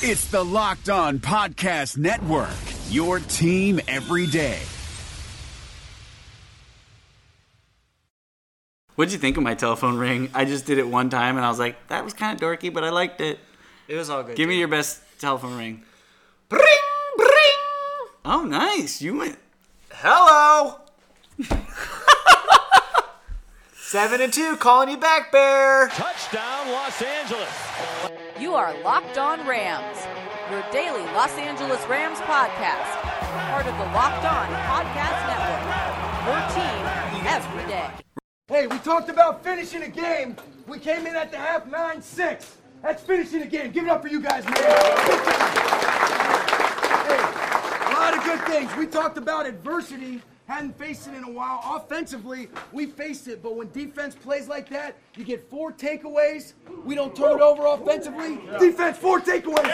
It's the Locked On Podcast Network, your team every day. What'd you think of my telephone ring? I just did it one time and I was like, that was kind of dorky, but I liked it. It was all good. Give me your best telephone ring. Bring, bring. Oh, nice. You went. Hello. Seven and two, calling you back, Bear. Touchdown, Los Angeles. You are Locked On Rams, your daily Los Angeles Rams podcast, part of the Locked On Podcast Network. Your team every day. Hey, we talked about finishing a game. We came in at the half 9 6. That's finishing a game. Give it up for you guys, man. Hey, a lot of good things. We talked about adversity. Hadn't faced it in a while. Offensively, we faced it, but when defense plays like that, you get four takeaways. We don't turn it over offensively. Defense, four takeaways.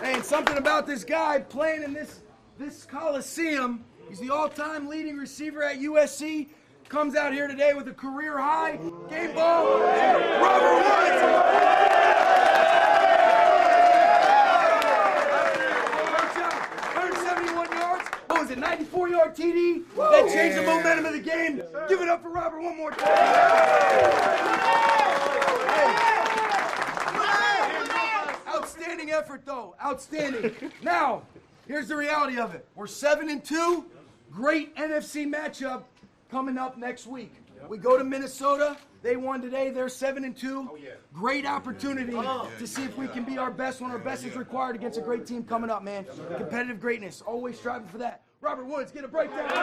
Hey, and something about this guy playing in this this Coliseum. He's the all-time leading receiver at USC. Comes out here today with a career high game ball. Robert Woods. 171 yards. What was it? 94 yard TD. That changed the momentum of the game. Give it up for Robert one more time. Outstanding effort, though. Outstanding. now, here's the reality of it. We're seven and two. Great NFC matchup coming up next week. We go to Minnesota. They won today. They're seven and two. Great opportunity to see if we can be our best when our best is required against a great team coming up, man. Competitive greatness. Always striving for that. Robert Woods, get a breakdown. Let's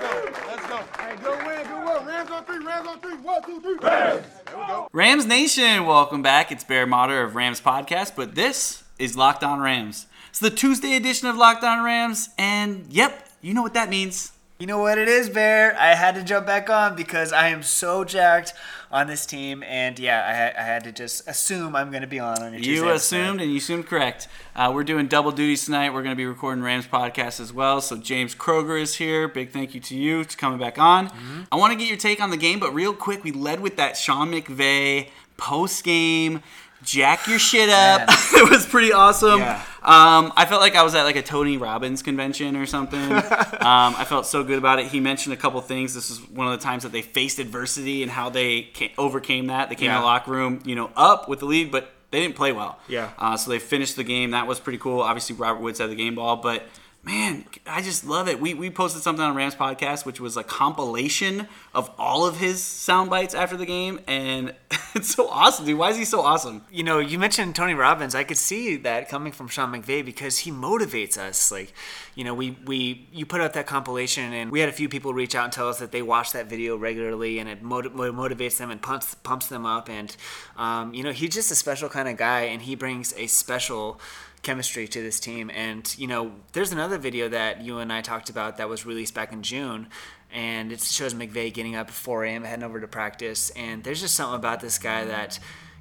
go. Let's go. Hey, good win, good win. Rams on three. Rams on three. One, two, three. Rams. There we go. Rams Nation, welcome back. It's Bear Motter of Rams Podcast, but this is Locked On Rams. It's the Tuesday edition of Locked On Rams, and yep, you know what that means. You know what it is, Bear? I had to jump back on because I am so jacked on this team, and yeah, I, had- I had to just assume I'm going to be on on You assumed, and you assumed correct. Uh, we're doing double duties tonight. We're going to be recording Rams podcast as well. So James Kroger is here. Big thank you to you for coming back on. Mm-hmm. I want to get your take on the game, but real quick, we led with that Sean McVay post game. Jack your shit up. It was pretty awesome. Yeah. Um, I felt like I was at like a Tony Robbins convention or something. um, I felt so good about it. He mentioned a couple things. This is one of the times that they faced adversity and how they ca- overcame that. They came in Yeah. the locker room, you know, up with the lead, but they didn't play well. Yeah. Uh, so they finished the game. That was pretty cool. Obviously, Robert Woods had the game ball, but man, I just love it. We, we posted something on Rams podcast, which was a compilation of all of his sound bites after the game, and it's so awesome, dude. Why is he so awesome? You know, you mentioned Tony Robbins. I could see that coming from Sean McVay because he motivates us. Like, you know, we we you put out that compilation, and we had a few people reach out and tell us that they watch that video regularly, and it motiv- motivates them and pumps pumps them up. And um, you know, he's just a special kind of guy, and he brings a special chemistry to this team. And you know, there's another video that you and I talked about that was released back in June, and it shows McVay getting up at 4 a.m. heading over to practice. And there's just something about this guy that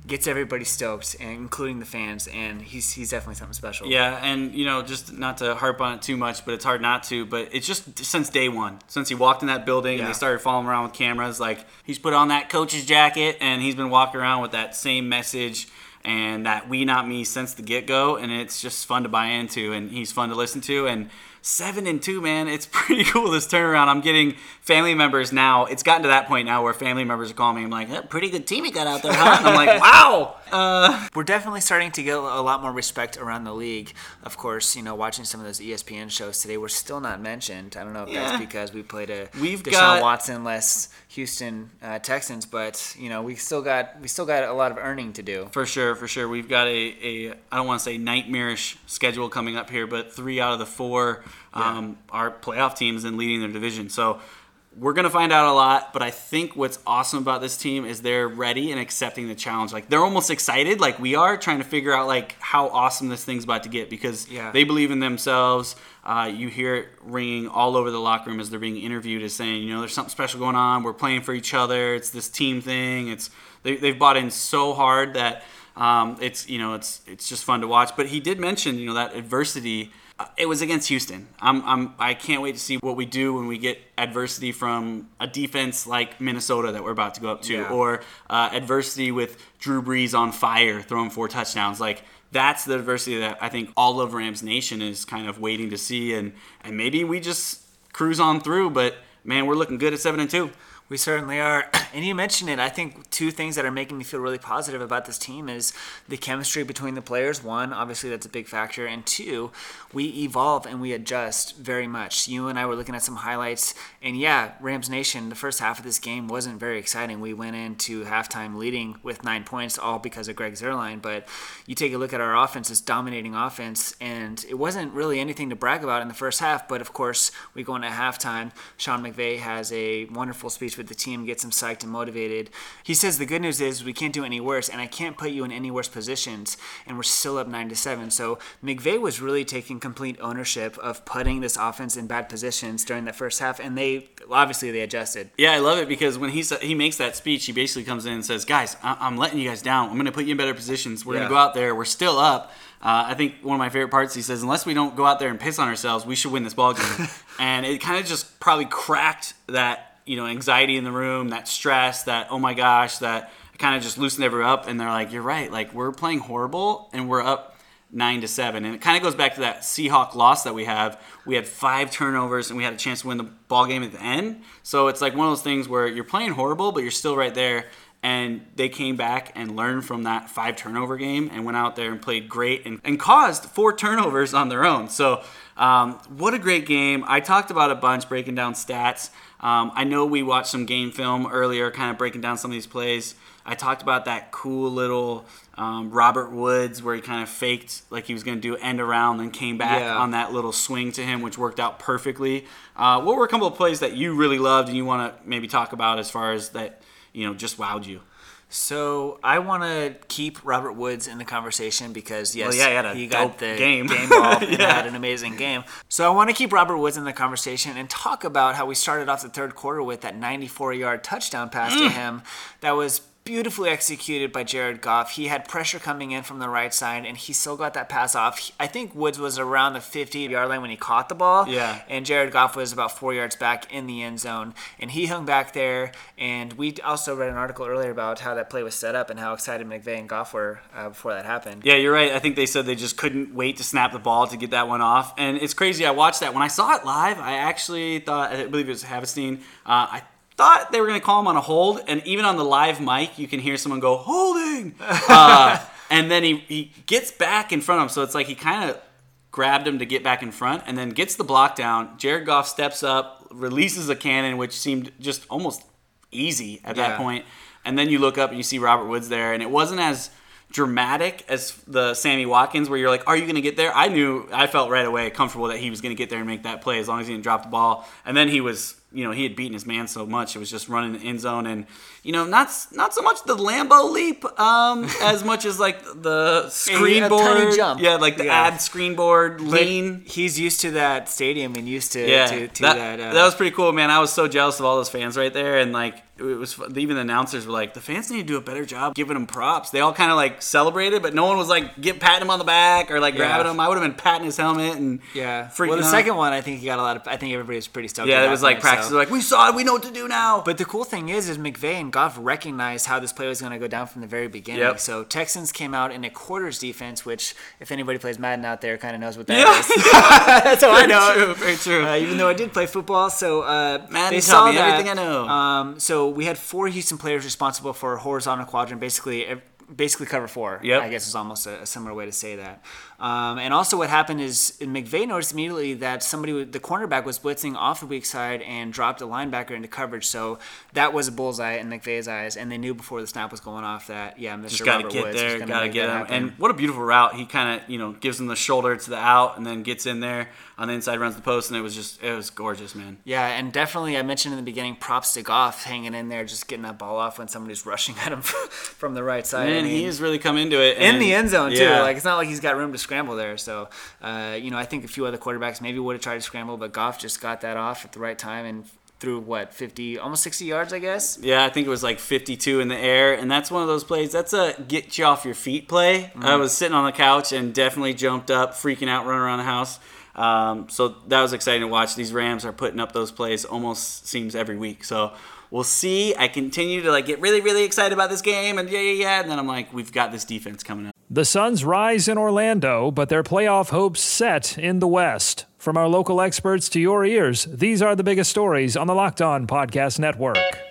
gets everybody stoked, and including the fans. And he's he's definitely something special. Yeah, and you know, just not to harp on it too much, but it's hard not to. But it's just since day one, since he walked in that building and they started following around with cameras, like he's put on that coach's jacket and he's been walking around with that same message and that we not me since the get go, and it's just fun to buy into, and he's fun to listen to, and. Seven and two, man. It's pretty cool this turnaround. I'm getting family members now. It's gotten to that point now where family members are calling me. I'm like, "Eh, pretty good team you got out there, huh? And I'm like, wow. Uh, We're definitely starting to get a lot more respect around the league. Of course, you know, watching some of those ESPN shows today, we're still not mentioned. I don't know if Yeah. that's because we played a We've Deshaun got- Watson less Houston uh, Texans, but you know, we still got we still got a lot of earning to do. For sure, for sure. We've got a, a I don't want to say nightmarish schedule coming up here, but three out of the four um, are playoff teams and leading their division. So we're gonna find out a lot. But I think what's awesome about this team is they're ready and accepting the challenge. Like they're almost excited, like we are, trying to figure out like how awesome this thing's about to get because Yeah. they believe in themselves. Uh, you hear it ringing all over the locker room as they're being interviewed as saying, you know, there's something special going on. We're playing for each other. It's this team thing. It's they, they've bought in so hard that um, it's you know it's it's just fun to watch. But he did mention you know that adversity. It was against Houston. I'm, I'm, I can't wait to see what we do when we get adversity from a defense like Minnesota that we're about to go up to, Yeah. or uh, adversity with Drew Brees on fire throwing four touchdowns. Like that's the adversity that I think all of Rams Nation is kind of waiting to see, and and maybe we just cruise on through. But man, we're looking good at seven and two. We certainly are. And you mentioned it. I think two things that are making me feel really positive about this team is the chemistry between the players. One, obviously, that's a big factor. And two, we evolve and we adjust very much. You and I were looking at some highlights. And yeah, Rams Nation, the first half of this game wasn't very exciting. We went into halftime leading with nine points, all because of Greg Zuerlein. But you take a look at our offense, this dominating offense, and it wasn't really anything to brag about in the first half. But of course, we go into halftime. Sean McVay has a wonderful speech with the team, gets them psyched and motivated. He says the good news is we can't do any worse, and I can't put you in any worse positions, and we're still up nine to seven. So McVay was really taking complete ownership of putting this offense in bad positions during the first half, and they obviously they adjusted. Yeah, I love it because when he he makes that speech, he basically comes in and says, "Guys, I- I'm letting you guys down. I'm going to put you in better positions. We're Yeah. going to go out there. We're still up." Uh, I think one of my favorite parts, he says, "Unless we don't go out there and piss on ourselves, we should win this ball game." and it kind of just probably cracked that you know anxiety in the room, that stress, that oh my gosh, that kind of just loosened everyone up. And they're like, "You're right. Like we're playing horrible, and we're up." nine to seven, and it kind of goes back to that Seahawk loss that we have. We had five turnovers, and we had a chance to win the ball game at the end. So it's like one of those things where you're playing horrible, but you're still right there. And they came back and learned from that five turnover game and went out there and played great and, and caused four turnovers on their own. So, um, what a great game. I talked about a bunch breaking down stats. Um, I know we watched some game film earlier, kind of breaking down some of these plays. I talked about that cool little um, Robert Woods where he kind of faked like he was going to do end around, then came back Yeah. on that little swing to him, which worked out perfectly. Uh, what were a couple of plays that you really loved and you want to maybe talk about as far as that, you know, just wowed you? So I want to keep Robert Woods in the conversation because yes, Well, yeah, he had a he got the game. ball and had an amazing game. So I want to keep Robert Woods in the conversation and talk about how we started off the third quarter with that 94-yard touchdown pass Mm. to him that was beautifully executed by Jared Goff. He had pressure coming in from the right side and he still got that pass off. He- I think Woods was around the 50-yard line when he caught the ball. Yeah. And Jared Goff was about four yards back in the end zone, and he hung back there. And we also read an article earlier about how that play was set up and how excited McVay and Goff were uh, before that happened. Yeah, you're right. I think they said they just couldn't wait to snap the ball to get that one off. And it's crazy. I watched that. When I saw it live, I actually thought, I believe it was Havenstein. Uh, I thought they were going to call him on a hold. And even on the live mic, you can hear someone go, holding. Uh, and then he, he gets back in front of him. So it's like he kind of grabbed him to get back in front and then gets the block down. Jared Goff steps up, releases a cannon, which seemed just almost easy at Yeah. that point. And then you look up and you see Robert Woods there, and it wasn't as dramatic as the Sammy Watkins, where you're like, "Are you going to get there?" I knew, I felt right away comfortable that he was going to get there and make that play as long as he didn't drop the ball. And then he was, you know, he had beaten his man so much, it was just running the end zone, and you know, not not so much the Lambo leap, um, as much as like the screen board, jump. yeah, like the Yeah. ad screen board But lean. he's used to that stadium and used to, Yeah, to, to that, that. uh, that was pretty cool, man. I was so jealous of all those fans right there, and like it was even the announcers were like, the fans need to do a better job giving him props. They all kind of like celebrated, but no one was like get patting him on the back or like Yeah. grabbing him. I would have been patting his helmet and yeah. freaking Well, the second one, I think he got a lot of. I think everybody was pretty stoked. yeah, it was like practice. They're like, we saw it, we know what to do now. But the cool thing is, is McVay and Goff recognized how this play was going to go down from the very beginning. Yep. So Texans came out in a quarters defense, which if anybody plays Madden out there, kind of knows what that Yeah. is. That's how I know. true, very true. Uh, even though I did play football, so uh, Madden they saw that. everything I know. Um, so we had four Houston players responsible for horizontal quadrant, basically. Basically, cover four. Yep. I guess is almost a, a similar way to say that. Um, and also, what happened is McVay noticed immediately that somebody, with- the cornerback, was blitzing off the weak side and dropped a linebacker into coverage. So that was a bullseye in McVay's eyes, and they knew before the snap was going off that yeah, Mr. just got to Robert get Woods there, gonna got to get him. happen. And what a beautiful route! He kind of, you know, gives him the shoulder to the out, and then gets in there on the inside, runs the post, and it was just, it was gorgeous, man. Yeah, and definitely, I mentioned in the beginning, props to Goff hanging in there, just getting that ball off when somebody's rushing at him from the right side. I Man, mean, he has really come into it in the end zone too. yeah. Like it's not like he's got room to scramble there. So, uh, you know, I think a few other quarterbacks maybe would have tried to scramble, but Goff just got that off at the right time and threw what 50, almost 60 yards, I guess. Yeah, I think it was like 52 in the air, and that's one of those plays. That's a get you off your feet play. Mm-hmm. I was sitting on the couch and definitely jumped up, freaking out, running around the house. Um, so that was exciting to watch. These Rams are putting up those plays almost seems every week. So we'll see. I continue to like get really, really excited about this game, and yeah, yeah, yeah. And then I'm like, we've got this defense coming up. The Suns rise in Orlando, but their playoff hopes set in the West. From our local experts to your ears, these are the biggest stories on the Locked On Podcast Network.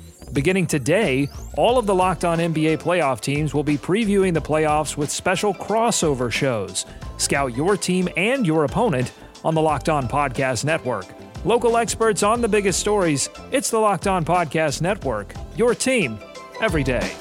Beginning today, all of the Locked On NBA playoff teams will be previewing the playoffs with special crossover shows. Scout your team and your opponent on the Locked On Podcast Network. Local experts on the biggest stories. It's the Locked On Podcast Network. Your team every day.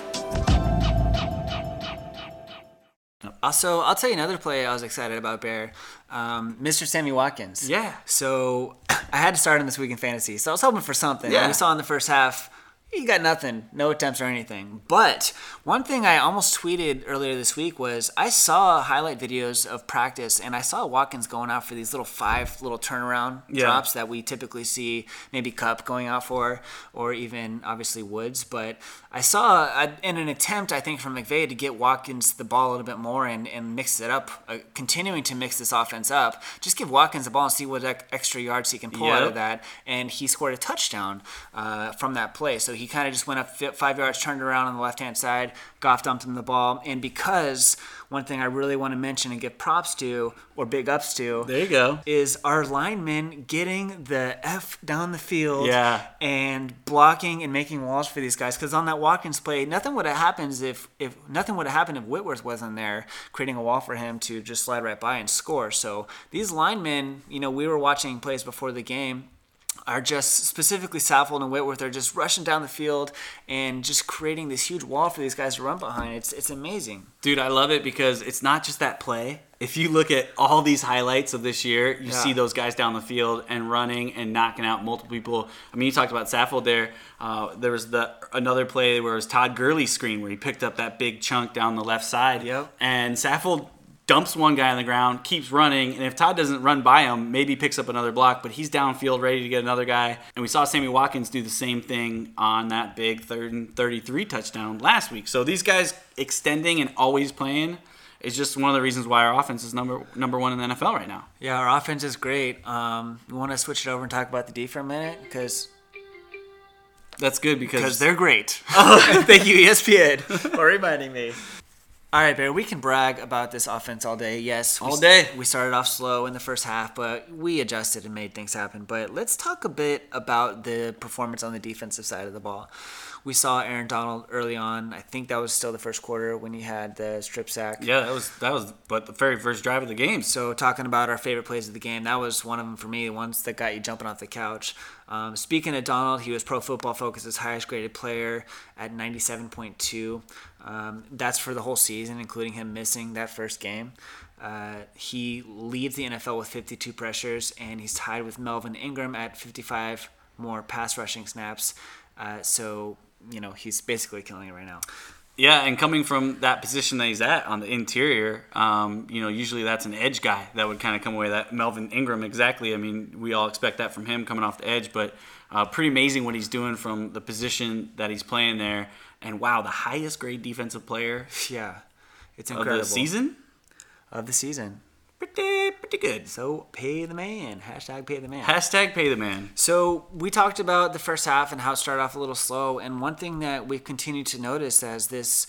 Also, I'll tell you another play I was excited about, Bear. Um, Mr. Sammy Watkins. Yeah. So I had to start him this week in fantasy. So I was hoping for something. Yeah. We saw in the first half, he got nothing, no attempts or anything. But one thing I almost tweeted earlier this week was I saw highlight videos of practice and I saw Watkins going out for these little five little turnaround Yeah. drops that we typically see maybe Kupp going out for or even obviously Woods. But I saw uh, in an attempt, I think, from McVay to get Watkins the ball a little bit more and, and mix it up, uh, continuing to mix this offense up. Just give Watkins the ball and see what extra yards he can pull out of that. And he scored a touchdown uh, from that play. So he kind of just went up five yards, turned around on the left hand side. Goff dumped him the ball. And because one thing I really want to mention and give props to, or big ups to, There you go. is our linemen getting the F down the field Yeah. and blocking and making walls for these guys. Because on that Watkins play, nothing would have happened if, if nothing would have happened if Whitworth wasn't there creating a wall for him to just slide right by and score. So these linemen, you know, we were watching plays before the game are just specifically Saffold and Whitworth are just rushing down the field and just creating this huge wall for these guys to run behind. It's it's amazing. Dude, I love it because it's not just that play. If you look at all these highlights of this year, you Yeah. see those guys down the field and running and knocking out multiple people. I mean, you talked about Saffold there. Uh, there was the another play where it was Todd Gurley's screen where he picked up that big chunk down the left side. Yep. And Saffold dumps one guy on the ground, keeps running, and if Todd doesn't run by him, maybe picks up another block, but he's downfield ready to get another guy. And we saw Sammy Watkins do the same thing on that big third and 33 touchdown last week. So these guys extending and always playing is just one of the reasons why our offense is number number one in the NFL right now. Yeah, our offense is great. Um, you want to switch it over and talk about the D for a minute because That's good because they're great. Thank you, ESPN, for reminding me. All right, Bear, we can brag about this offense all day. Yes, we All day. We started off slow in the first half, but we adjusted and made things happen. But let's talk a bit about the performance on the defensive side of the ball. We saw Aaron Donald early on. I think that was still the first quarter when he had the strip sack. yeah, that was that was but the very first drive of the game. So talking about our favorite plays of the game, that was one of them for me. The ones that got you jumping off the couch. Um, speaking of Donald, he was Pro Football Focus's highest graded player at 97.2. Um, that's for the whole season, including him missing that first game. Uh, he leads the NFL with 52 pressures, and he's tied with Melvin Ingram at 55 more pass rushing snaps. Uh, so you know he's basically killing it right now. Yeah, and coming from that position that he's at on the interior, um, you know, usually that's an edge guy that would kind of come away. That Melvin Ingram, exactly. I mean, we all expect that from him coming off the edge, but uh, pretty amazing what he's doing from the position that he's playing there. And wow, the highest grade defensive player Yeah, it's incredible. of the season, Of the season. Pretty pretty good. So pay the man. Hashtag pay the man. Hashtag pay the man. So we talked about the first half and how it started off a little slow, and one thing that we've continued to notice as this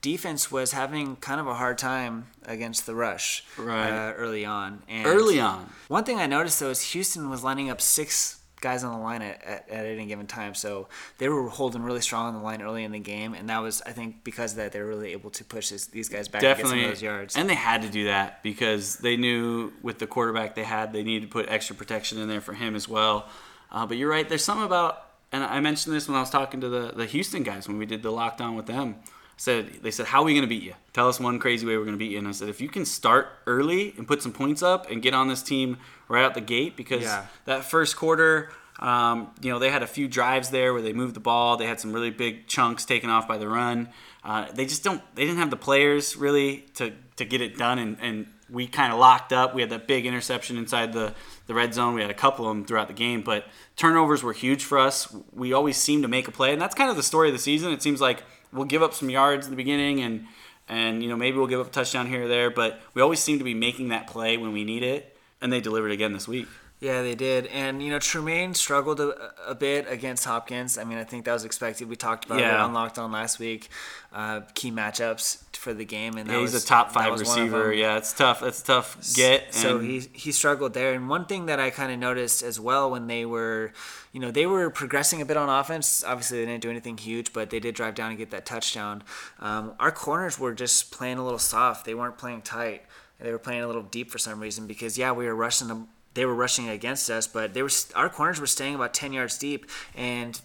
defense was having kind of a hard time against the rush Right. uh, early on. And Early on. One thing I noticed though is Houston was lining up six guys on the line at, at, at any given time, so they were holding really strong on the line early in the game, and that was I think because of that they were really able to push this, these guys back and get some Definitely, those yards. and they had to do that because they knew with the quarterback they had, they needed to put extra protection in there for him as well. Uh, but you're right. There's something about, and I mentioned this when I was talking to the, the Houston guys when we did the lockdown with them. Said they said, "How are we going to beat you? Tell us one crazy way we're going to beat you." And I said, "If you can start early and put some points up and get on this team right out the gate, because Yeah. that first quarter." Um, you know, they had a few drives there where they moved the ball. They had some really big chunks taken off by the run. Uh, they just don't. They didn't have the players really to to get it done, and, and we kind of locked up. We had that big interception inside the the red zone. We had a couple of them throughout the game, but turnovers were huge for us. We always seem to make a play, and that's kind of the story of the season. It seems like we'll give up some yards in the beginning, and and you know maybe we'll give up a touchdown here or there, but we always seem to be making that play when we need it, and they delivered again this week. Yeah, they did. And, you know, Trumaine struggled a, a bit against Hopkins. I mean, I think that was expected. We talked about Yeah. it on Locked On last week. Uh, key matchups for the game. And that Yeah, he's was, a top five was one of receiver. Yeah, it's tough. It's tough get. So and- he he struggled there. And one thing that I kind of noticed as well when they were, you know, they were progressing a bit on offense. Obviously, they didn't do anything huge, but they did drive down and get that touchdown. Um, our corners were just playing a little soft. They weren't playing tight. They were playing a little deep for some reason because yeah, we were rushing them. They were rushing against us, but they were our corners were staying about ten yards deep, and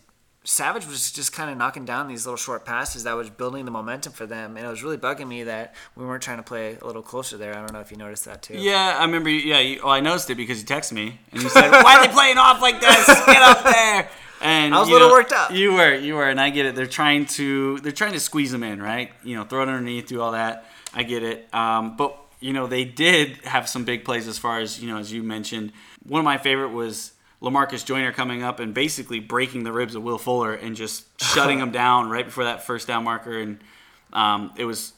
Savage was just kind of knocking down these little short passes that was building the momentum for them, and it was really bugging me that we weren't trying to play a little closer there. I don't know if you noticed that too. Yeah, I remember. Yeah, you, well, I noticed it because you texted me and you said, "Why are they playing off like this? Get up there!" And I was a little worked up. You were, you were, and I get it. They're trying to, they're trying to squeeze them in, right? You know, throw it underneath, do all that. I get it. Um, but you know, they did have some big plays as far as you know, as you mentioned. One of my favorite was Lamarcus Joyner coming up and basically breaking the ribs of Will Fuller and just shutting him down right before that first down marker. And um, it was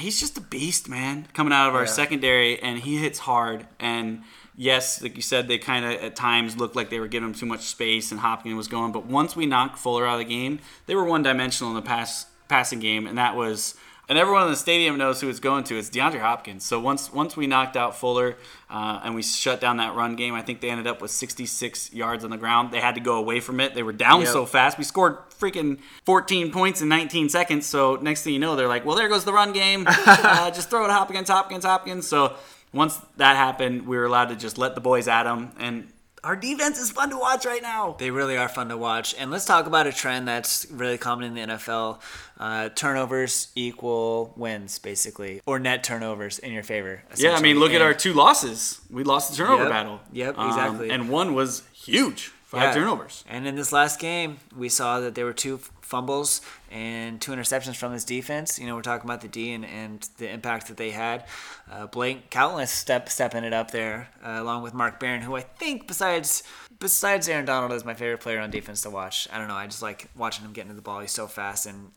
he's just a beast, man, coming out of our Yeah. secondary, and he hits hard. And yes, like you said, they kind of at times looked like they were giving him too much space, and Hopkins was going. But once we knocked Fuller out of the game, they were one dimensional in the pass passing game, and that was. And everyone in the stadium knows who it's going to. It's DeAndre Hopkins. So once once we knocked out Fuller uh, and we shut down that run game, I think they ended up with 66 yards on the ground. They had to go away from it. They were down Yep. so fast. We scored freaking 14 points in 19 seconds. So next thing you know, they're like, well, there goes the run game. uh, just throw it Hopkins, Hopkins, Hopkins. So once that happened, we were allowed to just let the boys at them. And our defense is fun to watch right now. They really are fun to watch. And let's talk about a trend that's really common in the NFL. Uh, turnovers equal wins, basically, or net turnovers in your favor. Yeah, I mean, look at our two losses. We lost the turnover Yep. battle. Yep, Um, exactly. and one was huge. Yeah. turnovers. And in this last game, we saw that there were two fumbles and two interceptions from this defense. You know, we're talking about the D and, and the impact that they had. Uh, Blake Countess step stepping it up there, uh, along with Mark Barron, who I think besides besides Aaron Donald is my favorite player on defense to watch. I don't know, I just like watching him get into the ball. He's so fast and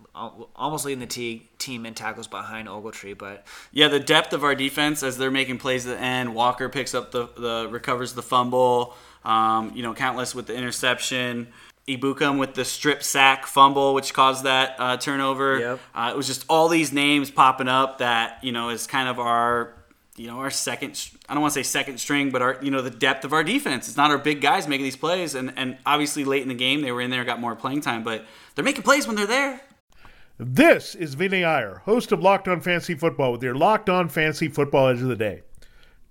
almost leading the t- team in tackles behind Ogletree. But Yeah, the depth of our defense as they're making plays at the end. Walker picks up the, the recovers the fumble. Um, you know, Countess with the interception. Ebukam with the strip sack fumble, which caused that uh, turnover. Yep. Uh, it was just all these names popping up that you know is kind of our, you know, our second. I don't want to say second string, but our you know the depth of our defense. It's not our big guys making these plays, and and obviously late in the game they were in there, got more playing time, but they're making plays when they're there. This is Vinny Iyer, host of Locked On Fantasy Football, with your Locked On Fantasy Football Edge of the Day.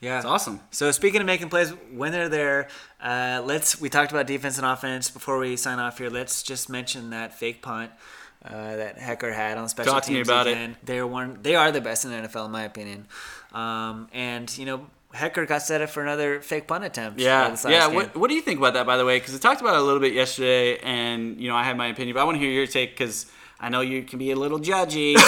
Yeah, It's awesome. So speaking of making plays when they're there, uh, let's we talked about defense and offense before we sign off here. Let's just mention that fake punt uh, that Hekker had on special Talk to me teams about it. They're one. They are the best in the NFL in my opinion. Um, and you know Hekker got set up for another fake punt attempt. Yeah, yeah. game. What, what do you think about that, by the way? Because I talked about it a little bit yesterday, and you know I had my opinion, but I want to hear your take because I know you can be a little judgy. so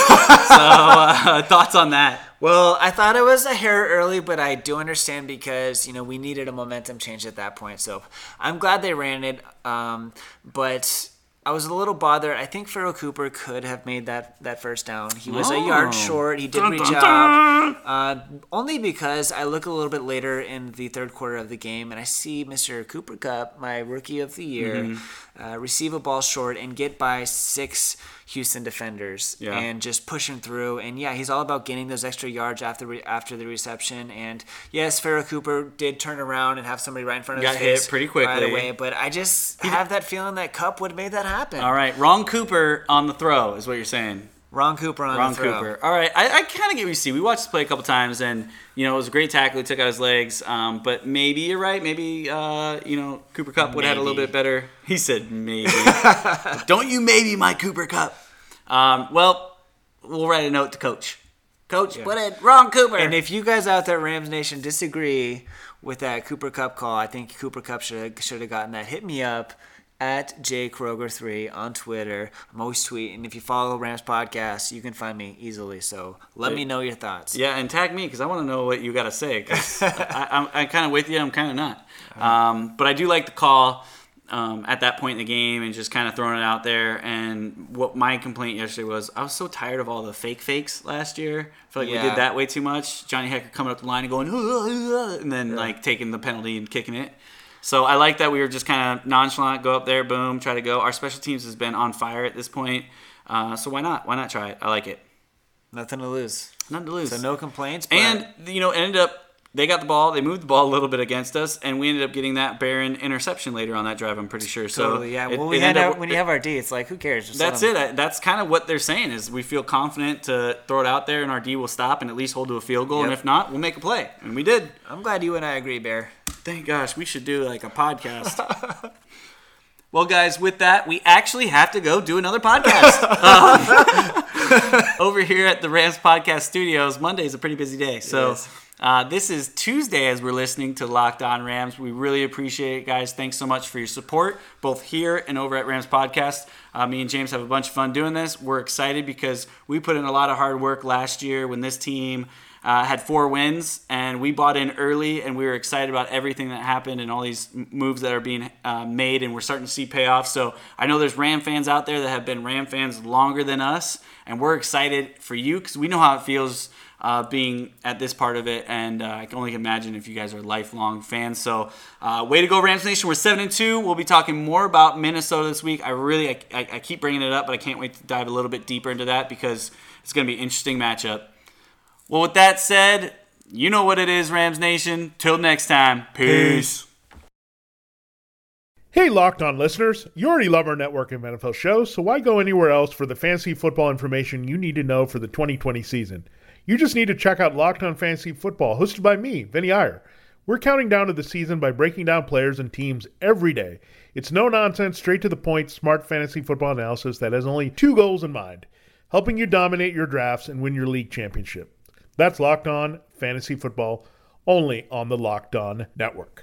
uh, thoughts on that? Well, I thought it was a hair early, but I do understand because you know we needed a momentum change at that point. So I'm glad they ran it. Um, but I was a little bothered. I think Pharoh Cooper could have made that, that first down. He was a Oh. yard short. He did reach out. Uh, only because I look a little bit later in the third quarter of the game and I see Mr. Cooper Kupp, my rookie of the year, Mm-hmm. Uh, receive a ball short and get by six Houston defenders Yeah. and just push him through. And yeah, he's all about gaining those extra yards after re- after the reception. And yes, Pharoh Cooper did turn around and have somebody right in front of Got his hit pretty right quickly. away. But I just have that feeling that Kupp would have made that happen. All right, wrong Cooper on the throw is what you're saying. Ron Cooper on Ron. Cooper. All right, I, I kind of get what you see. We watched this play a couple times, and you know it was a great tackle. He took out his legs, um, but maybe you're right. Maybe uh, you know Cooper Kupp would have had a little bit better. He said maybe. Don't you maybe my Cooper Kupp? Um, well, we'll write a note to Coach. Coach, put it wrong Cooper. And if you guys out there, Rams Nation, disagree with that Cooper Kupp call, I think Cooper Kupp should should have gotten that. Hit me up at jkroger3 on Twitter. I'm always tweeting. If you follow Rams Podcast, you can find me easily. So let me know your thoughts. Yeah, and tag me because I want to know what you got to say. I, I'm, I'm kind of with you. I'm kind of not. Um, but I do like the call um, at that point in the game and just kind of throwing it out there. And what my complaint yesterday was, I was so tired of all the fake fakes last year. I feel like we did that way too much. Johnny Hekker coming up the line and going, and then like taking the penalty and kicking it. So I like that we were just kind of nonchalant, go up there, boom, try to go. Our special teams has been on fire at this point. Uh, so why not? Why not try it? I like it. Nothing to lose. Nothing to lose. So no complaints. But And you know, ended up they got the ball. They moved the ball a little bit against us, and we ended up getting that Barron interception later on that drive. I'm pretty sure. So totally, yeah. it- Well, we our, up- when you have our D, it's like who cares? Just that's it. I- That's kind of what they're saying is we feel confident to throw it out there, and our D will stop and at least hold to a field goal. And if not, we'll make a play, and we did. I'm glad you and I agree, Bear. Thank gosh, we should do like a podcast. well, guys, with that, we actually have to go do another podcast Um, over here at the Rams Podcast Studios. Monday's a pretty busy day, so. is. Uh, this is Tuesday as we're listening to Locked On Rams. We really appreciate it, guys. Thanks so much for your support, both here and over at Rams Podcast. Uh, me and James have a bunch of fun doing this. We're excited because we put in a lot of hard work last year when this team uh, had four wins, and we bought in early, and we were excited about everything that happened and all these moves that are being uh, made, and we're starting to see payoff. So I know there's Ram fans out there that have been Ram fans longer than us, and we're excited for you because we know how it feels uh, being at this part of it, and uh, I can only imagine if you guys are lifelong fans. So, uh, way to go, Rams Nation! We're seven and two. We'll be talking more about Minnesota this week. I really, I, I, keep bringing it up, but I can't wait to dive a little bit deeper into that because it's going to be an interesting matchup. Well, with that said, you know what it is, Rams Nation. Till next time, peace. Hey, Locked On listeners, you already love our network of NFL shows, so why go anywhere else for the fantasy football information you need to know for the 2020 season? You just need to check out Locked On Fantasy Football, hosted by me, Vinny Iyer. We're counting down to the season by breaking down players and teams every day. It's no nonsense, straight to the point, smart fantasy football analysis that has only two goals in mind helping you dominate your drafts and win your league championship. That's Locked On Fantasy Football, only on the Locked On Network.